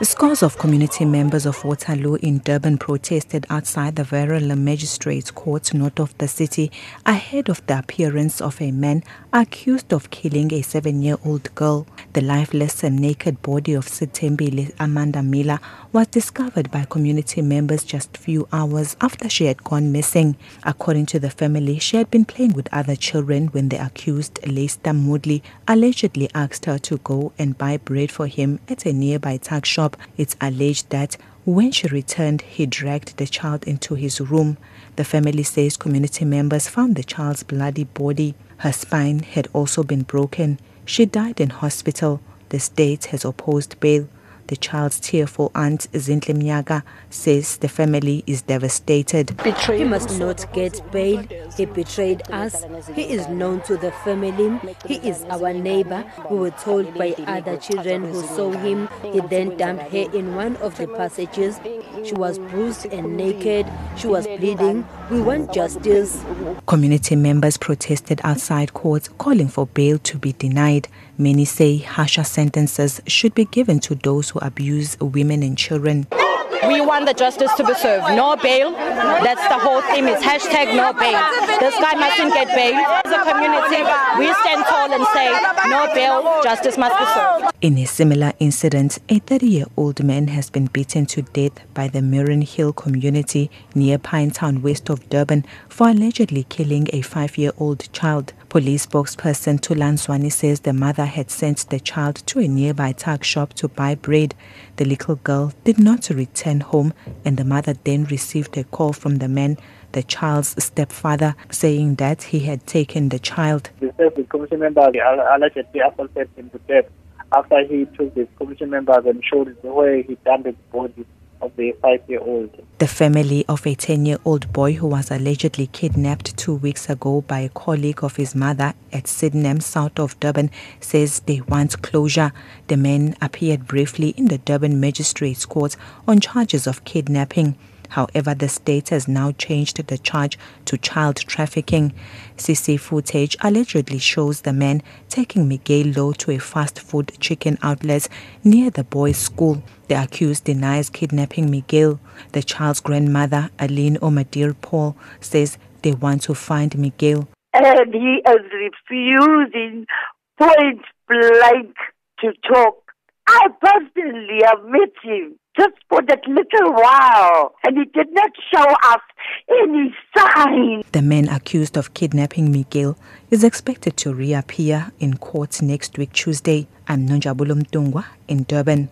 Scores of community members of Waterloo in Durban protested outside the Verulam Magistrates Court north of the city ahead of the appearance of a man accused of killing a seven-year-old girl. The lifeless and naked body of Sithembile Amanda Miller was discovered by community members just few hours after she had gone missing. According to the family, she had been playing with other children when the accused, Lester Moodley, allegedly asked her to go and buy bread for him at a nearby tuck shop it's alleged that when she returned, he dragged the child into his room. The family says community members found the child's bloody body. Her spine had also been broken. She died in hospital. The state has opposed bail. The child's tearful aunt, Zintle Mnyaga, says the family is devastated. He must not get bail. He betrayed us. He is known to the family. He is our neighbor. We were told by other children who saw him. He then dumped her in one of the passages. She was bruised and naked. She was bleeding. We want justice. Community members protested outside courts calling for bail to be denied. Many say harsher sentences should be given to those who abuse women and children. We want the justice to be served. No bail. That's the whole theme. It's hashtag no bail. This guy mustn't get bail. As a community, we stand tall and say no bail. Justice must be served. In a similar incident, a 30-year-old man has been beaten to death by the Mariannhill community near Pinetown, west of Durban, for allegedly killing a five-year-old child. Police spokesperson Thulani Zwane says the mother had sent the child to a nearby tuck shop to buy bread. The little girl did not return home and the mother then received a call from the man, the child's stepfather, saying that he had taken the child. The commission member allegedly assaulted him to death after he took his commission members and showed where he dumped the body of the five-year-old. The family of a 10-year-old boy who was allegedly kidnapped two weeks ago by a colleague of his mother at Sydenham, south of Durban, says they want closure. The man appeared briefly in the Durban Magistrates Court on charges of kidnapping. However, the state has now changed the charge to child trafficking. CC footage allegedly shows the man taking Miguel Louw to a fast food chicken outlet near the boy's school. The accused denies kidnapping Miguel. The child's grandmother, Aline Omadir Paul, says they want to find Miguel. And he is refusing point blank to talk. I personally have met him just for that little while, and he did not show us any sign. The man accused of kidnapping Miguel is expected to reappear in court next week, Tuesday. I'm Nonjabulo Mntungwa in Durban.